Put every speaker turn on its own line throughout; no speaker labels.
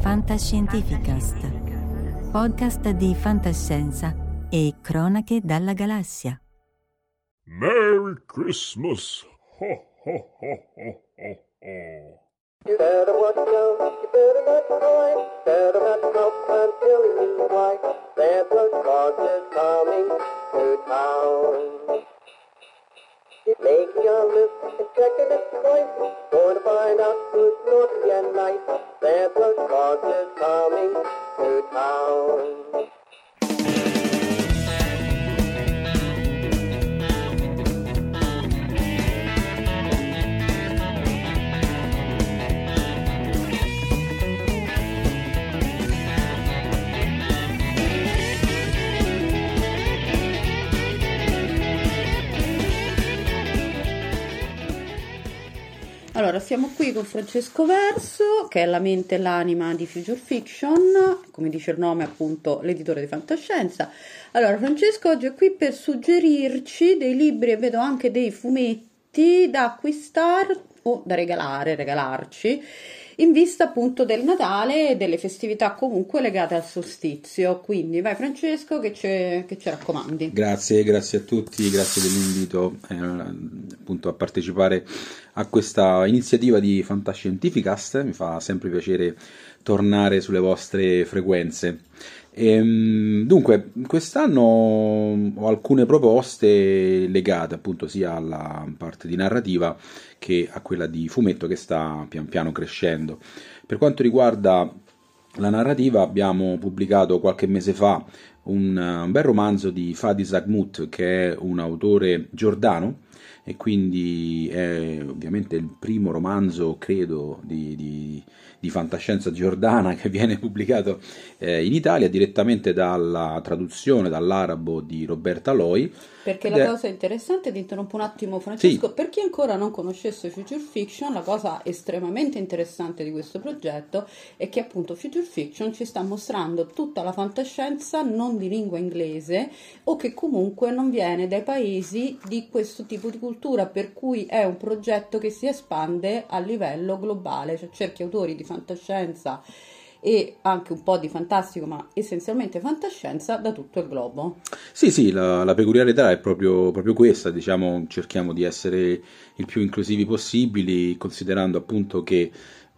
Fantascientificast, podcast di fantascienza e cronache dalla galassia.
Merry Christmas! Ho, ho, ho, ho, ho, ho.
You better watch out, you better not cry, better not stop, I'm telling you why. Santa Claus is coming to town. Make your list and checking it twice, going to find out who's naughty and nice. Santa Claus is coming to town.
Allora, siamo qui con Francesco Verso, che è la mente e l'anima di Future Fiction, come dice il nome appunto l'editore di fantascienza. Allora, Francesco oggi è qui per suggerirci dei libri e vedo anche dei fumetti da acquistare o da regalare, regalarci, in vista appunto del Natale e delle festività comunque legate al solstizio. Quindi vai Francesco che che ci raccomandi.
Grazie, grazie a tutti, grazie dell'invito eh, appunto a partecipare a questa iniziativa di Fantascientificast, mi fa sempre piacere tornare sulle vostre frequenze. Ehm, dunque, quest'anno ho alcune proposte legate appunto sia alla parte di narrativa che a quella di fumetto che sta pian piano crescendo. Per quanto riguarda la narrativa, abbiamo pubblicato qualche mese fa un, un bel romanzo di Fadi Zagmut, che è un autore giordano e quindi è ovviamente il primo romanzo, credo, di, di, di fantascienza giordana che viene pubblicato eh, in Italia direttamente dalla traduzione dall'arabo di Roberta Loi.
Perché la
è-
cosa interessante, ti interrompo un attimo Francesco,
Sì.
per chi ancora non conoscesse Future Fiction, la cosa estremamente interessante di questo progetto è che appunto Future Fiction ci sta mostrando tutta la fantascienza non di lingua inglese o che comunque non viene dai paesi di questo tipo di cultura, per cui è un progetto che si espande a livello globale, cioè cerchi autori di fantascienza e anche un po' di fantastico, ma essenzialmente fantascienza da tutto il globo.
Sì, sì, la, la peculiarità è proprio, proprio questa, diciamo, cerchiamo di essere il più inclusivi possibili, considerando appunto che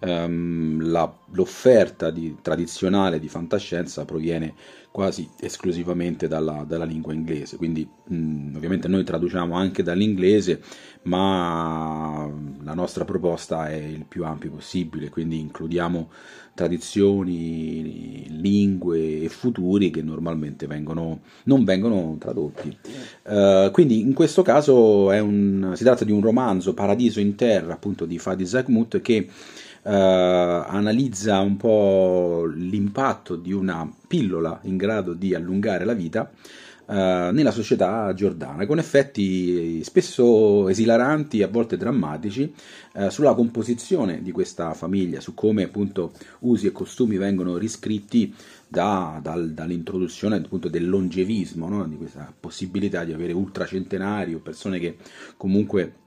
ehm, la- l'offerta di- tradizionale di fantascienza proviene quasi esclusivamente dalla, dalla lingua inglese, quindi mh, ovviamente noi traduciamo anche dall'inglese, ma la nostra proposta è il più ampio possibile, quindi includiamo tradizioni, lingue e futuri che normalmente vengono, non vengono tradotti. Eh, quindi in questo caso un- si tratta di un romanzo Paradiso in terra, appunto di Fadi Zagmut, che analizza un po' l'impatto di una pillola in grado di allungare la vita eh, nella società giordana, con effetti spesso esilaranti, a volte drammatici, eh, sulla composizione di questa famiglia, su come appunto usi e costumi vengono riscritti da- dal- dall'introduzione appunto del longevismo, no? di questa possibilità di avere ultracentenari o persone che comunque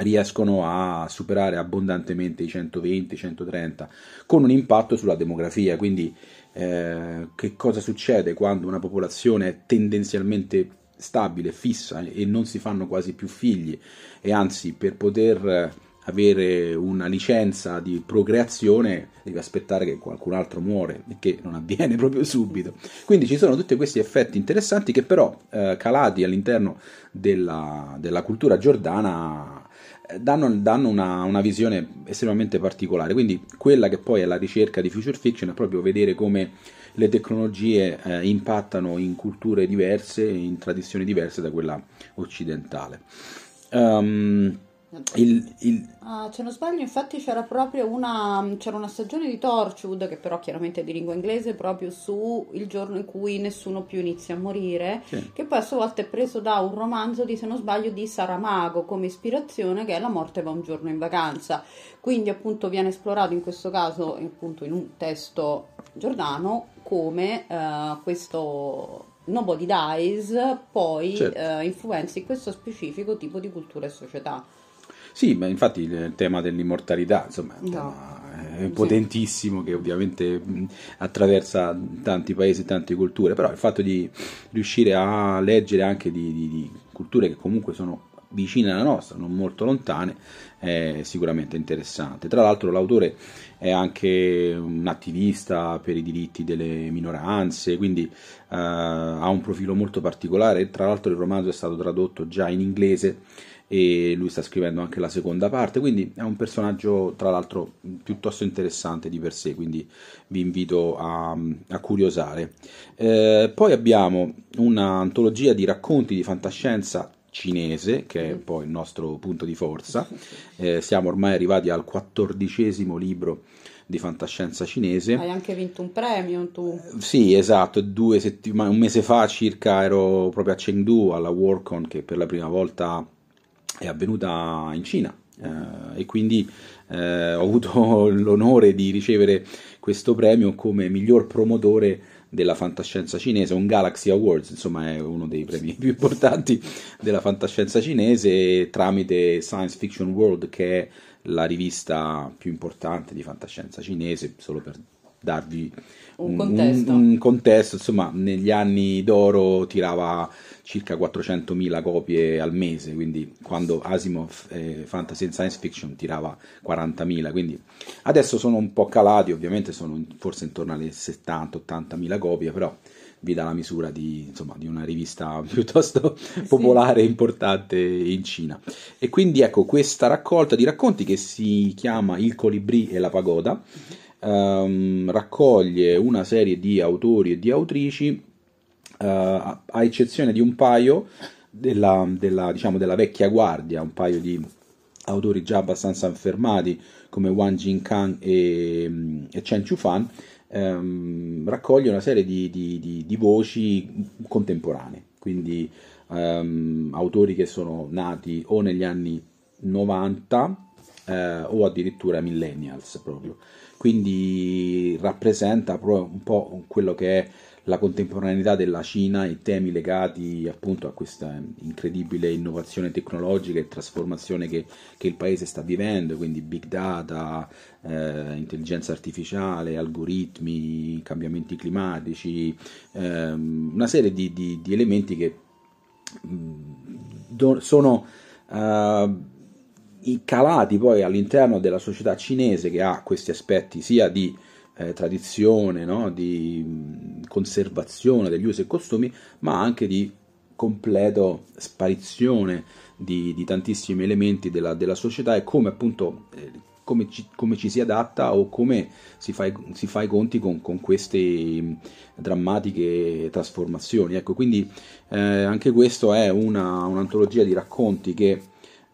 riescono a superare abbondantemente i 120, 130 con un impatto sulla demografia, quindi eh, che cosa succede quando una popolazione è tendenzialmente stabile, fissa e non si fanno quasi più figli? E anzi per poter eh, avere una licenza di procreazione devi aspettare che qualcun altro muore e che non avviene proprio subito. Quindi ci sono tutti questi effetti interessanti che però eh, calati all'interno della, della cultura giordana danno, danno una, una visione estremamente particolare. Quindi quella che poi è la ricerca di future fiction è proprio vedere come le tecnologie eh, impattano in culture diverse, in tradizioni diverse da quella occidentale. Ehm, il- il-
Ah, se non sbaglio, infatti c'era proprio una, c'era una stagione di Torchwood, che però chiaramente è di lingua inglese, proprio su il giorno in cui nessuno più inizia a morire,
Sì.
che poi a sua volta è preso da un romanzo di, se non sbaglio, di Saramago come ispirazione, che è La morte va un giorno in vacanza. Quindi appunto viene esplorato in questo caso, appunto in un testo giordano, come eh, questo Nobody Dies poi
Certo.
eh, influenzi questo specifico tipo di cultura e società.
Sì, ma infatti il tema dell'immortalità, insomma, è un tema è potentissimo che ovviamente attraversa tanti paesi e tante culture, però il fatto di riuscire a leggere anche di, di- di culture che comunque sono vicine alla nostra, non molto lontane, è sicuramente interessante. Tra l'altro l'autore è anche un attivista per i diritti delle minoranze, quindi eh, ha un profilo molto particolare. Tra l'altro il romanzo è stato tradotto già in inglese e lui sta scrivendo anche la seconda parte, quindi è un personaggio tra l'altro piuttosto interessante di per sé, quindi vi invito a, a curiosare. Eh, poi abbiamo un'antologia di racconti di fantascienza cinese, che è poi il nostro punto di forza. Eh, siamo ormai arrivati al quattordicesimo libro di fantascienza cinese.
Hai anche vinto un premio tu.
Sì, esatto, due settimane, un mese fa circa ero proprio a Chengdu alla Worldcon che per la prima volta è avvenuta in Cina eh, e quindi eh, ho avuto l'onore di ricevere questo premio come miglior promotore della fantascienza cinese, un Galaxy Awards, insomma è uno dei premi più importanti della fantascienza cinese tramite Science Fiction World che è la rivista più importante di fantascienza cinese, solo per darvi
Un contesto.
un contesto, insomma, negli anni d'oro tirava circa 400.000 copie al mese, quindi quando Asimov eh, Fantasy and Science Fiction tirava 40.000, quindi adesso sono un po' calati, ovviamente sono forse intorno alle 70-80.000 copie, però vi dà la misura di, insomma, di una rivista piuttosto popolare e importante in Cina. E quindi ecco questa raccolta di racconti che si chiama Il colibrì e la pagoda, ehm, raccoglie una serie di autori e di autrici, eh, a a eccezione di un paio della, della, diciamo, della vecchia guardia, un paio di autori già abbastanza affermati come Wang Jingkang e, e Chen Chufan, ehm, raccoglie una serie di, di- di- di voci contemporanee, quindi ehm, autori che sono nati o negli anni 90 eh, o addirittura millennials proprio. Quindi rappresenta pro- un po' quello che è la contemporaneità della Cina, i temi legati appunto a questa incredibile innovazione tecnologica e trasformazione che, che il paese sta vivendo, quindi big data, eh, intelligenza artificiale, algoritmi, cambiamenti climatici, ehm, una serie di, di- di elementi che mh, do- sono i calati poi all'interno della società cinese che ha questi aspetti sia di eh, tradizione, no? di conservazione degli usi e costumi, ma anche di completo sparizione di, di tantissimi elementi della, della società e come appunto eh, come ci, come ci si adatta o come si fa, si fa i conti con, con queste drammatiche trasformazioni. Ecco, quindi eh, anche questo è una, un'antologia di racconti che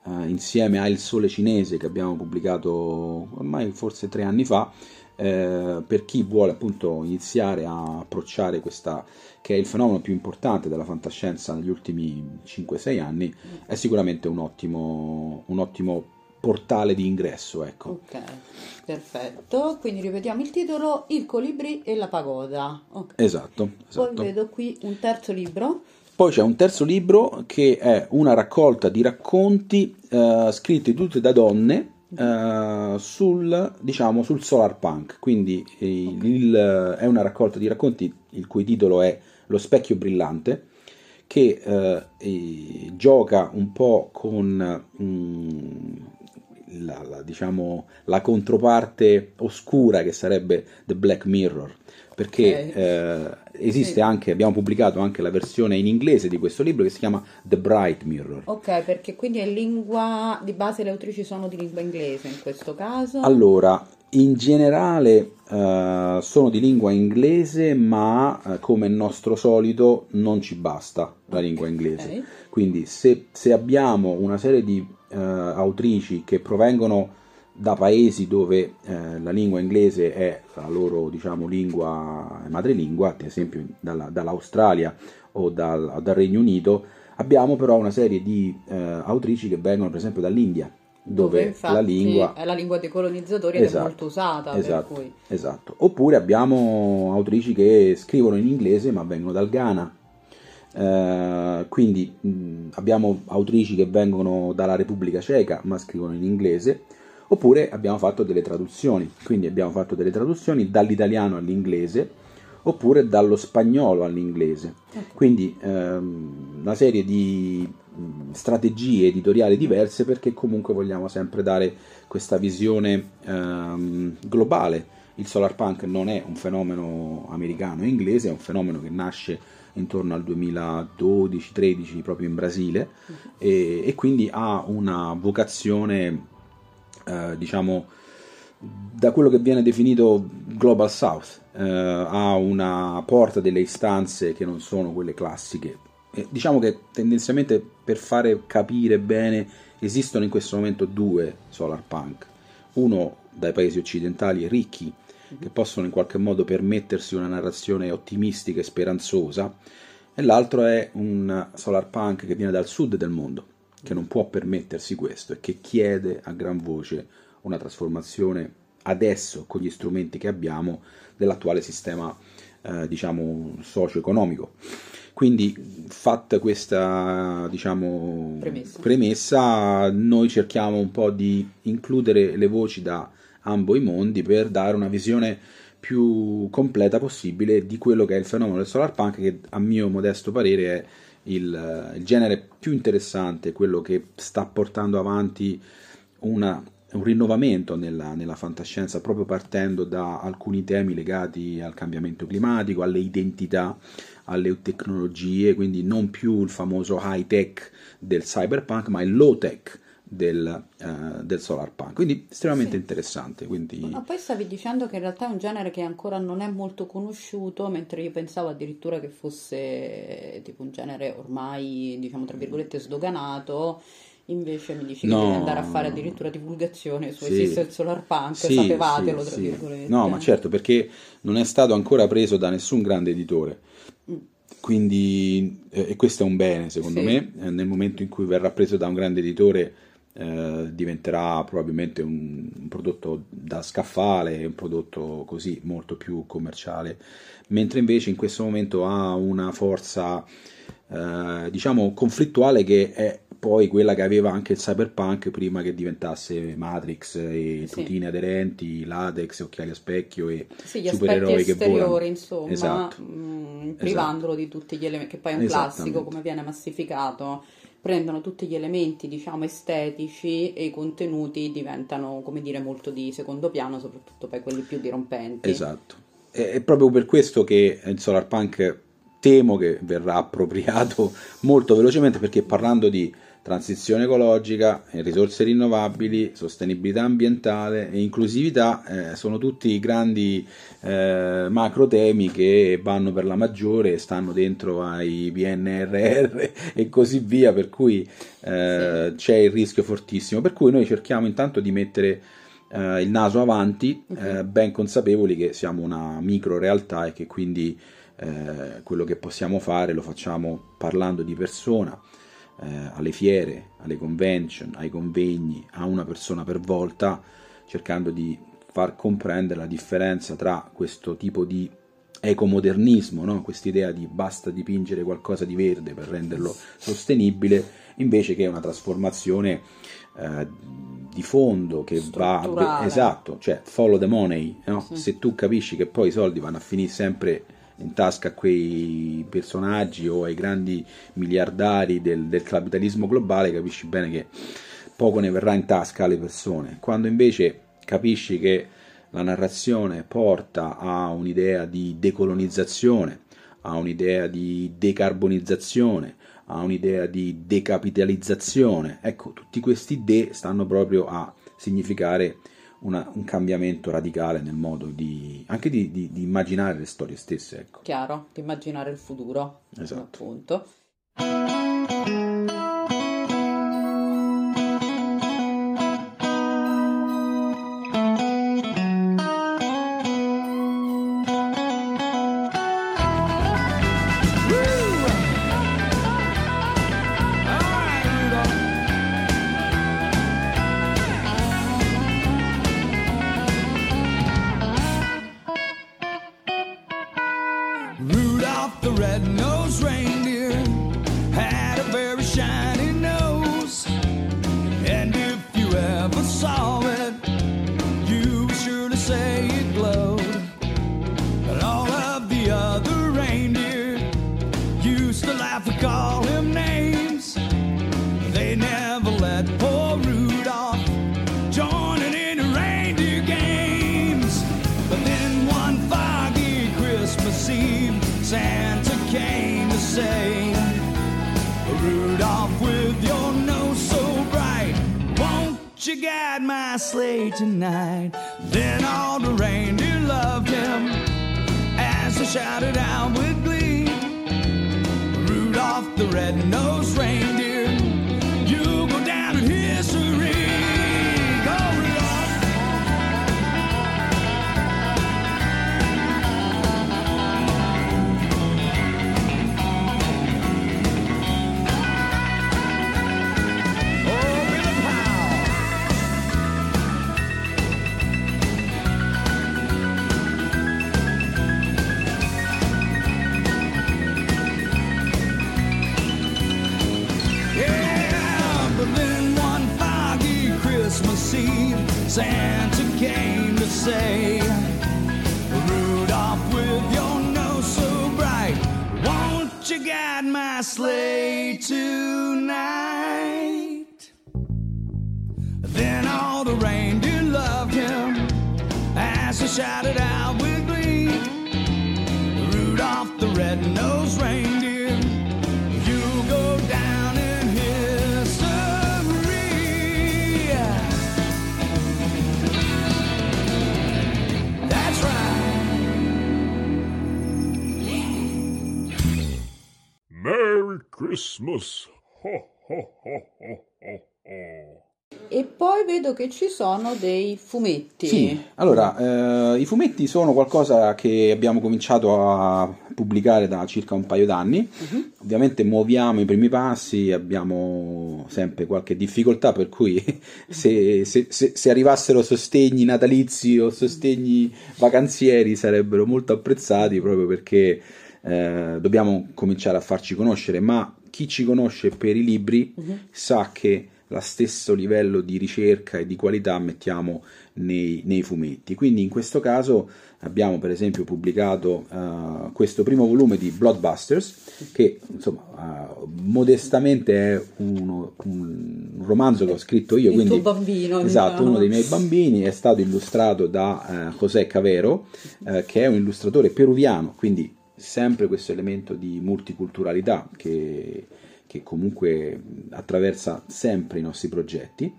eh, insieme a Il Sole Cinese che abbiamo pubblicato ormai forse tre anni fa, eh, per chi vuole appunto iniziare a approcciare questa che è il fenomeno più importante della fantascienza negli ultimi 5-6 anni, è sicuramente un ottimo, un ottimo portale di ingresso, ecco.
Ok, perfetto. Quindi ripetiamo il titolo Il colibrì e la pagoda. Ok.
Esatto, esatto.
Poi vedo qui un terzo libro.
Poi c'è un terzo libro che è una raccolta di racconti eh, scritti tutti da donne eh, sul, diciamo, sul solar punk. Quindi eh, il- è una raccolta di racconti il cui titolo è Lo specchio brillante, che eh, eh, gioca un po' con mm, la, la, diciamo, la controparte oscura che sarebbe The Black Mirror. Perché
Ok.
eh, esiste
Sì.
anche, abbiamo pubblicato anche la versione in inglese di questo libro che si chiama The Bright Mirror.
Ok, perché quindi è lingua di base le autrici sono di lingua inglese in questo caso.
Allora, in generale eh, sono di lingua inglese, ma eh, come nostro solito non ci basta la lingua inglese.
Ok.
Quindi se, se abbiamo una serie di eh, autrici che provengono da paesi dove eh, la lingua inglese è la loro diciamo, lingua madrelingua, ad esempio dalla- dall'Australia o dal, dal Regno Unito, abbiamo però una serie di eh, autrici che vengono per esempio dall'India, dove,
infatti
la lingua
è la lingua dei colonizzatori ed
Esatto,
è molto usata,
esatto,
cui
esatto. Oppure abbiamo autrici che scrivono in inglese ma vengono dal Ghana. Eh, quindi mh, abbiamo autrici che vengono dalla Repubblica Ceca ma scrivono in inglese, Oppure abbiamo fatto delle traduzioni, quindi abbiamo fatto delle traduzioni dall'italiano all'inglese oppure dallo spagnolo all'inglese. Quindi ehm, una serie di strategie editoriali diverse perché comunque vogliamo sempre dare questa visione ehm, globale. Il solar punk non è un fenomeno americano e inglese, è un fenomeno che nasce intorno al 2012-13 proprio in Brasile e, e quindi ha una vocazione eh, diciamo da quello che viene definito Global South, eh, ha una porta delle istanze che non sono quelle classiche. E diciamo che tendenzialmente per fare capire bene esistono in questo momento due solar punk, uno dai paesi occidentali ricchi che possono in qualche modo permettersi una narrazione ottimistica e speranzosa e l'altro è un solar punk che viene dal sud del mondo che non può permettersi questo e che chiede a gran voce una trasformazione adesso con gli strumenti che abbiamo dell'attuale sistema eh, diciamo socio-economico. Quindi fatta questa diciamo,
Premessa.
premessa, noi cerchiamo un po' di includere le voci da ambo i mondi per dare una visione più completa possibile di quello che è il fenomeno del solar punk che a mio modesto parere è il, il genere più interessante, quello che sta portando avanti una un rinnovamento nella, nella, fantascienza proprio partendo da alcuni temi legati al cambiamento climatico, alle identità, alle tecnologie, quindi non più il famoso high tech del cyberpunk, ma il low tech del, uh, del solar punk. Quindi estremamente
Sì.
interessante. Quindi...
Ma poi stavi dicendo che in realtà è un genere che ancora non è molto conosciuto, mentre io pensavo addirittura che fosse tipo un genere ormai, diciamo, tra virgolette, sdoganato. Invece mi dici che
No.
devi andare a fare addirittura divulgazione su
Sì.
esiste il solar punk,
Sì,
sapevatelo,
sì,
tra virgolette.
No, ma certo, perché non è stato ancora preso da nessun grande editore. Quindi, eh, e questo è un bene secondo
Sì.
me, eh, nel momento in cui verrà preso da un grande editore eh, diventerà probabilmente un, un prodotto da scaffale, un prodotto così molto più commerciale, mentre invece in questo momento ha una forza eh, diciamo conflittuale che è poi quella che aveva anche il cyberpunk prima che diventasse Matrix e
Sì.
tutine aderenti, latex, occhiali a specchio e
Sì, gli
supereroi che volano.
insomma,
Esatto.
mh, privandolo di tutti gli elementi, che poi è un classico come viene massificato, prendono tutti gli elementi, diciamo, estetici e i contenuti diventano, come dire, molto di secondo piano, soprattutto poi quelli più dirompenti.
Esatto. È, proprio per questo che il solar punk temo che verrà appropriato molto velocemente perché parlando di transizione ecologica, eh, risorse rinnovabili, sostenibilità ambientale e inclusività eh, sono tutti grandi eh, macro temi che vanno per la maggiore e stanno dentro ai PNRR e così via, per cui eh, c'è il rischio fortissimo. Per cui noi cerchiamo intanto di mettere eh, il naso avanti, eh, ben consapevoli che siamo una micro realtà e che quindi quello che possiamo fare lo facciamo parlando di persona, eh, alle fiere, alle convention, ai convegni, a una persona per volta, cercando di far comprendere la differenza tra questo tipo di ecomodernismo, no? quest'idea di basta dipingere qualcosa di verde per renderlo sostenibile, invece che una trasformazione eh, di fondo che va esatto, cioè follow the money, no?
Sì.
se tu capisci che poi i soldi vanno a finire sempre in tasca a quei personaggi o ai grandi miliardari del, del capitalismo globale, capisci bene che poco ne verrà in tasca alle persone. Quando invece capisci che la narrazione porta a un'idea di decolonizzazione, a un'idea di decarbonizzazione, a un'idea di decapitalizzazione, ecco, tutti questi de stanno proprio a significare una- un cambiamento radicale nel modo di anche di, di- di immaginare le storie stesse, ecco.
Chiaro, di immaginare il futuro,
Esatto.
appunto.
Sleigh tonight? Then all the reindeer loved him as they shouted out with glee. Rudolph the red-nosed reindeer, Christmas.
Ho, ho, ho.
E poi vedo che ci sono dei fumetti.
Sì, allora, eh, i fumetti sono qualcosa che abbiamo cominciato a pubblicare da circa un paio d'anni. Ovviamente muoviamo i primi passi, abbiamo sempre qualche difficoltà, per cui se, se- se- se arrivassero sostegni natalizi o sostegni vacanzieri sarebbero molto apprezzati proprio perché eh, dobbiamo cominciare a farci conoscere, ma chi ci conosce per i libri sa che lo stesso livello di ricerca e di qualità mettiamo nei, nei fumetti. Quindi in questo caso abbiamo per esempio pubblicato eh, questo primo volume di Bloodbusters, che insomma eh, modestamente è uno- un romanzo che ho scritto io.
Il
quindi,
bambino,
Esatto,
diciamo.
uno dei miei bambini, è stato illustrato da eh, José Cavero, eh, che è un illustratore peruviano, quindi sempre questo elemento di multiculturalità che, che comunque attraversa sempre i nostri progetti.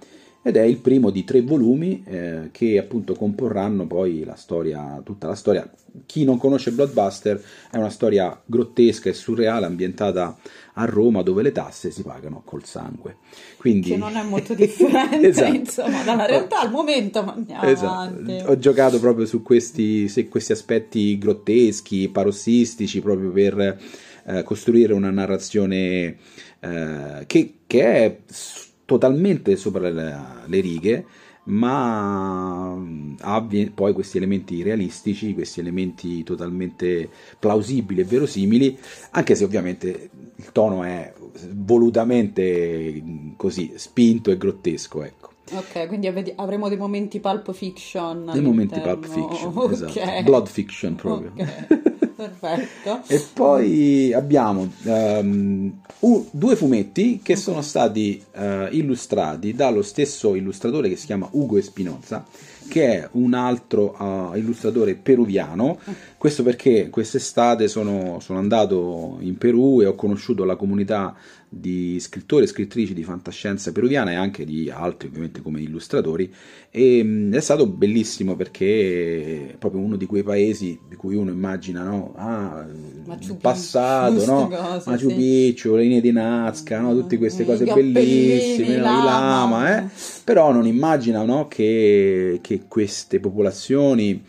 Ed è il primo di tre volumi eh, che appunto comporranno poi la storia, tutta la storia. Chi non conosce Bloodbuster è una storia grottesca e surreale ambientata a Roma dove le tasse si pagano col sangue. Quindi...
Che non è molto differente,
Esatto.
insomma, dalla realtà al momento, ma andiamo
Esatto. Ho giocato proprio su questi, questi aspetti grotteschi, parossistici, proprio per eh, costruire una narrazione eh, che, che è totalmente sopra le, righe, ma mm, ha vi- poi questi elementi realistici, questi elementi totalmente plausibili e verosimili, anche se ovviamente il tono è volutamente mm, così spinto e grottesco, ecco.
Ok, quindi avremo dei momenti pulp fiction.
Dei momenti pulp fiction,
Ok.
esatto. Blood fiction proprio.
Ok, perfetto.
E poi abbiamo ehm, u- due fumetti che sono stati eh, illustrati dallo stesso illustratore che si chiama Ugo Espinoza, che è un altro eh, illustratore peruviano. Questo perché quest'estate sono, sono andato in Perù e ho conosciuto la comunità di scrittori e scrittrici di fantascienza peruviana e anche di altri ovviamente come illustratori e è stato bellissimo perché è proprio uno di quei paesi di cui uno immagina no? ah,
Machu
il passato
queste
no?
cose,
Machu
sì.
Picchu, le linee di Nazca no? tutte queste
I
cose bellissime
lama.
lama eh? però non immagina no? che, che queste popolazioni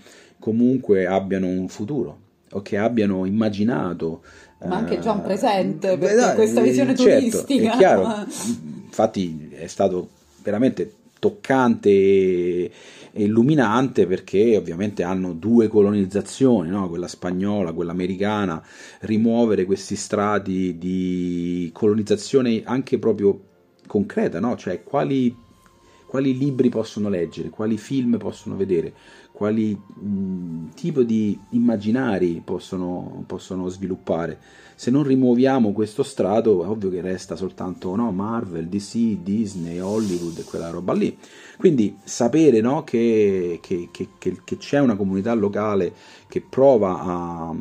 comunque abbiano un futuro o che abbiano immaginato
Ma anche già un
eh,
presente,
beh,
perché questa visione
certo,
turistica.
È chiaro, infatti è stato veramente toccante e e illuminante perché ovviamente hanno due colonizzazioni, no? quella spagnola, quella americana, rimuovere questi strati di colonizzazione anche proprio concreta, no? cioè quali, quali libri possono leggere, quali film possono vedere, quali mh, tipo di immaginari possono, possono sviluppare. Se non rimuoviamo questo strato, è ovvio che resta soltanto no, Marvel, DC, Disney, Hollywood e quella roba lì. Quindi sapere no, che, che- che- che- c'è una comunità locale che prova a-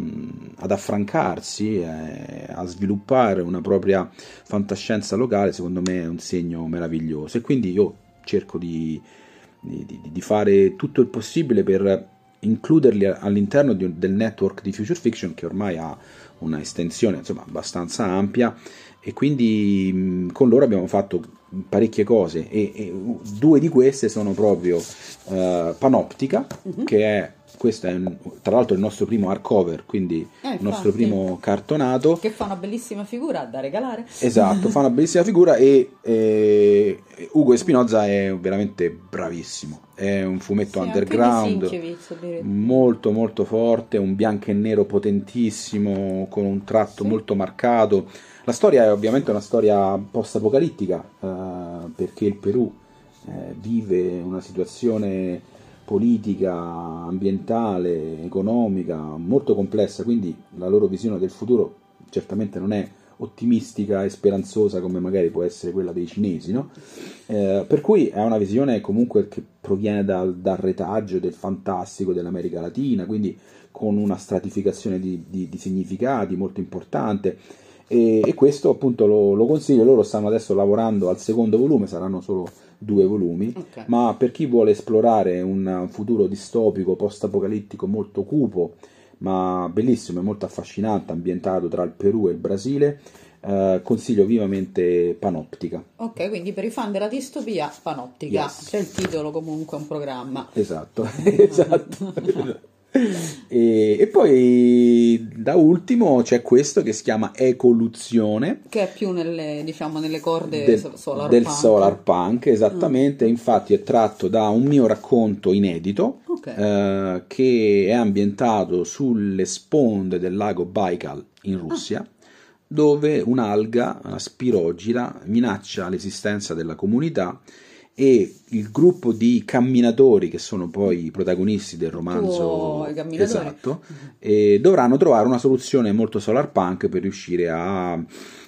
ad affrancarsi, eh, a sviluppare una propria fantascienza locale, secondo me è un segno meraviglioso. E quindi io cerco di, di, di- di fare tutto il possibile per includerli all'interno di del network di Future Fiction che ormai ha una estensione insomma, abbastanza ampia. E quindi con loro abbiamo fatto parecchie cose e, e due di queste sono proprio eh, Panoptica
Mhm.
che è questo è un- tra l'altro il nostro primo hardcover quindi
Eh,
il nostro
infatti.
primo cartonato
Che fa una bellissima figura da regalare.
Esatto, fa una bellissima figura e eh, Ugo Espinoza è veramente bravissimo. È un fumetto
Sì,
underground molto molto forte, un bianco e nero potentissimo con un tratto
Sì.
molto marcato. La storia è ovviamente una storia post-apocalittica eh, perché il Perù eh, vive una situazione politica, ambientale, economica molto complessa, quindi la loro visione del futuro certamente non è ottimistica e speranzosa come magari può essere quella dei cinesi, no? Eh, per cui è una visione comunque che proviene dal, dal retaggio del fantastico dell'America Latina, quindi con una stratificazione di, di- di significati molto importante. E, e questo appunto lo, lo consiglio, loro stanno adesso lavorando al secondo volume, saranno solo due volumi,
Ok.
ma per chi vuole esplorare un futuro distopico, post-apocalittico molto cupo, ma bellissimo e molto affascinante, ambientato tra il Perù e il Brasile, eh, consiglio vivamente Panoptica.
Ok, quindi per i fan della distopia, Panoptica.
Yes.
C'è il titolo comunque, un programma.
Esatto, esatto. E, e poi da ultimo c'è questo che si chiama Ecoluzione
Che è più nelle, diciamo, nelle corde
del,
so- solar
del
punk.
solar punk, esattamente, infatti è tratto da un mio racconto inedito
Ok.
eh, che è ambientato sulle sponde del lago Baikal in Russia, dove un'alga, una spirogira, minaccia l'esistenza della comunità e il gruppo di camminatori che sono poi i protagonisti del romanzo
camminatori.
esatto, e dovranno trovare una soluzione molto solar punk per riuscire a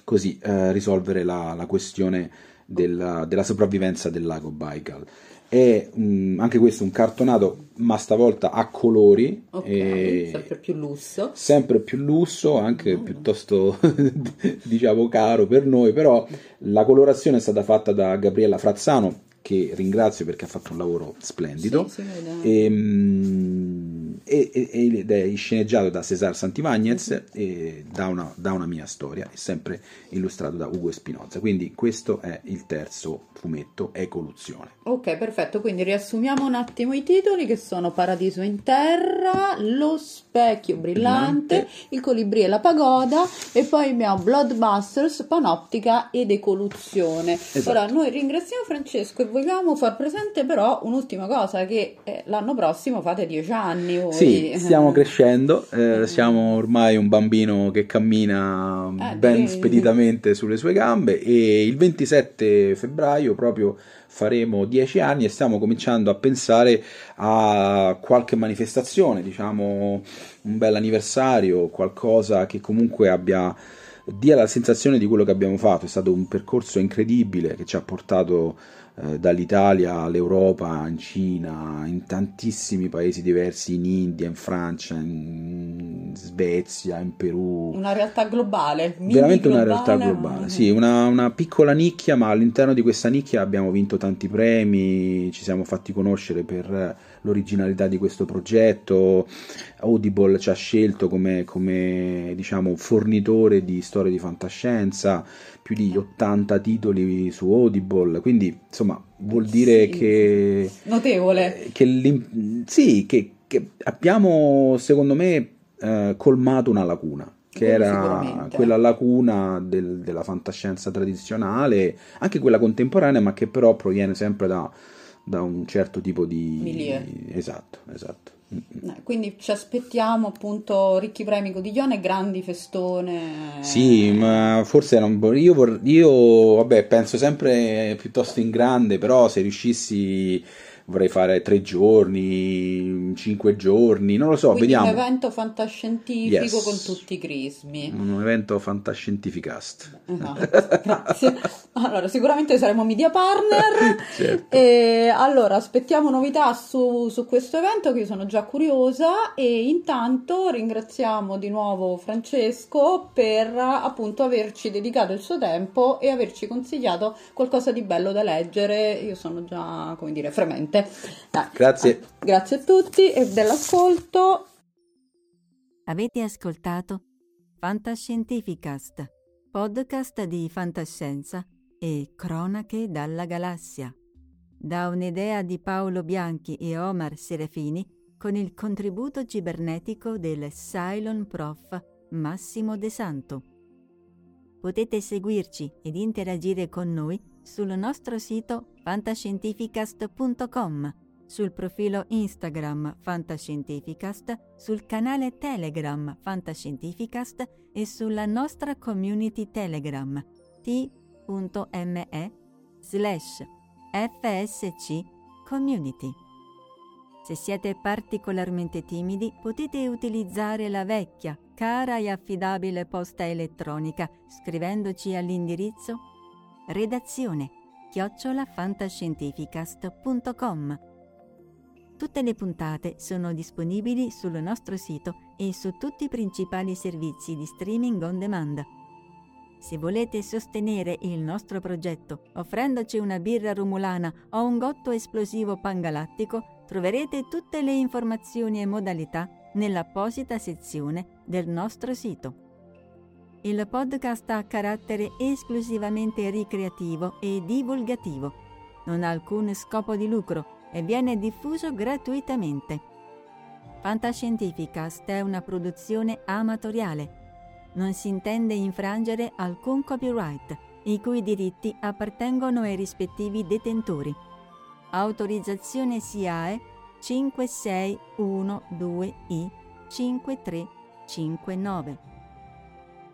così eh, risolvere la, la questione della, della sopravvivenza del lago Baikal. È mm, anche questo un cartonato, ma stavolta a colori,
Ok,
e
sempre più lusso.
sempre più lusso, anche piuttosto diciamo caro per noi, però la colorazione è stata fatta da Gabriella Frazzano, che ringrazio perché ha fatto un lavoro splendido.
Sì.
E, mm, e- e- ed è sceneggiato da Cesar Santivagnez e da una, da una mia storia, è sempre illustrato da Ugo Espinoza. Quindi questo è il terzo fumetto, Ecoluzione.
Ok, perfetto. Quindi riassumiamo un attimo i titoli che sono Paradiso in terra, Lo specchio brillante,
Brillante.
Il colibrì e la pagoda e poi abbiamo Bloodbusters, Panoptica ed Ecoluzione.
Esatto.
Ora noi ringraziamo Francesco e vogliamo far presente però un'ultima cosa che eh, l'anno prossimo fate dieci anni voi.
Sì, stiamo crescendo, eh, siamo ormai un bambino che cammina
Eh,
ben
direi.
speditamente sulle sue gambe e il 27 febbraio proprio faremo dieci anni e stiamo cominciando a pensare a qualche manifestazione, diciamo un bel anniversario, qualcosa che comunque abbia dia la sensazione di quello che abbiamo fatto. È stato un percorso incredibile che ci ha portato eh, dall'Italia all'Europa, in Cina, in tantissimi paesi diversi, in India, in Francia, in Svezia, in Perù.
Una realtà globale,
Veramente una
globale,
realtà globale, sì, una, una piccola nicchia, ma all'interno di questa nicchia abbiamo vinto tanti premi, ci siamo fatti conoscere per l'originalità di questo progetto. Audible ci ha scelto come, come diciamo, fornitore di storie di fantascienza, più di 80 titoli su Audible, quindi insomma vuol dire
Sì.
che
Notevole.
che l'im- sì, che, che abbiamo secondo me eh, colmato una lacuna che era quella lacuna del- della fantascienza tradizionale, anche quella contemporanea, ma che però proviene sempre da, da un certo tipo di
Milieu.
esatto, esatto. Mm-mm.
Eh, Quindi ci aspettiamo appunto ricchi premi Codiglione e grandi festone.
Sì, ma forse non vor- io, vor- io vabbè, penso sempre piuttosto in grande, però se riuscissi vorrei fare tre giorni, cinque giorni, non lo so,
Quindi un
vediamo.
evento fantascientifico
Yes.
con tutti i crismi.
Un evento fantascientificast.
Esatto, grazie. Allora, sicuramente saremo media partner.
Certo.
E allora, aspettiamo novità su, su questo evento che io sono già curiosa e intanto ringraziamo di nuovo Francesco per appunto averci dedicato il suo tempo e averci consigliato qualcosa di bello da leggere. Io sono già, come dire, fremente. Niente. Dai,
Grazie.
Grazie a tutti e dell'ascolto.
Avete ascoltato Fantascientificast, podcast di fantascienza e cronache dalla galassia. Da un'idea di Paolo Bianchi e Omar Serafini con il contributo cibernetico del Cylon Prof Massimo De Santo. Potete seguirci ed interagire con noi sul nostro sito fantascientificast.com, sul profilo Instagram Fantascientificast, sul canale Telegram Fantascientificast e sulla nostra community Telegram t.me slash fsc community. Se siete particolarmente timidi potete utilizzare la vecchia, cara e affidabile posta elettronica scrivendoci all'indirizzo redazione chiocciolafantascientificast.com. Tutte le puntate sono disponibili sul nostro sito e su tutti i principali servizi di streaming on demand. Se volete sostenere il nostro progetto offrendoci una birra rumulana o un gotto esplosivo pangalattico, troverete tutte le informazioni e modalità nell'apposita sezione del nostro sito. Il podcast ha carattere esclusivamente ricreativo e divulgativo. Non ha alcun scopo di lucro e viene diffuso gratuitamente. Fantascientificast è una produzione amatoriale. Non si intende infrangere alcun copyright, i cui diritti appartengono ai rispettivi detentori. Autorizzazione SIAE 5612I 5359.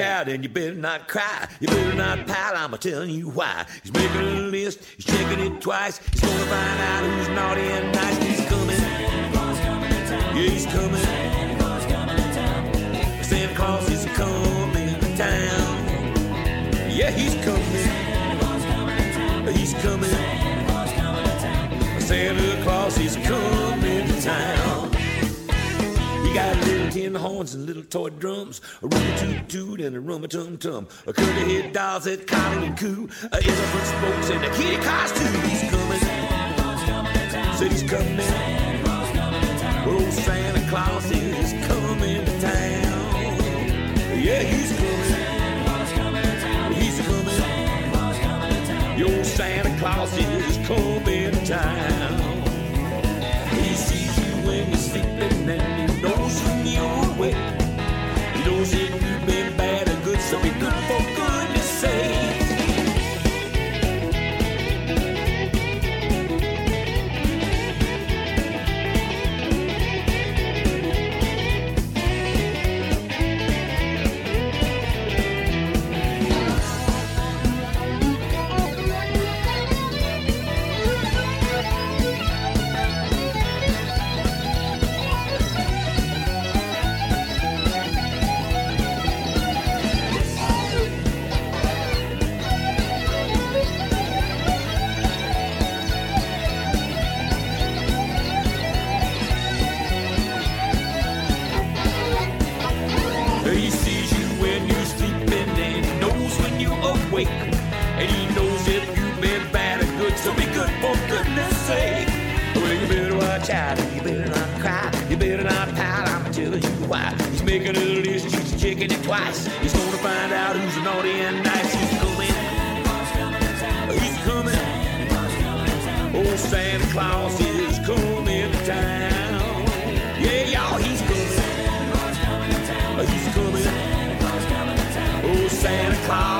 Better watch out and you better not cry. You better not pal, I'm telling you why. He's making a list, he's checking it twice. He's gonna find out who's naughty and nice. He's coming. Yeah, he's coming. Santa Claus is coming to town. Yeah, he's coming. He's coming. Santa Claus is coming to town. Horns and little toy drums, a rummy toot toot and a rummy tum tum, a curly head dolls that collie and coo, a elephant spokes and a kitty too. He's coming, said he's coming. Oh, Santa Claus is coming to town. Yeah. He's Santa Claus is coming to town. Yeah, y'all, he's coming. He's coming. Oh, Santa Claus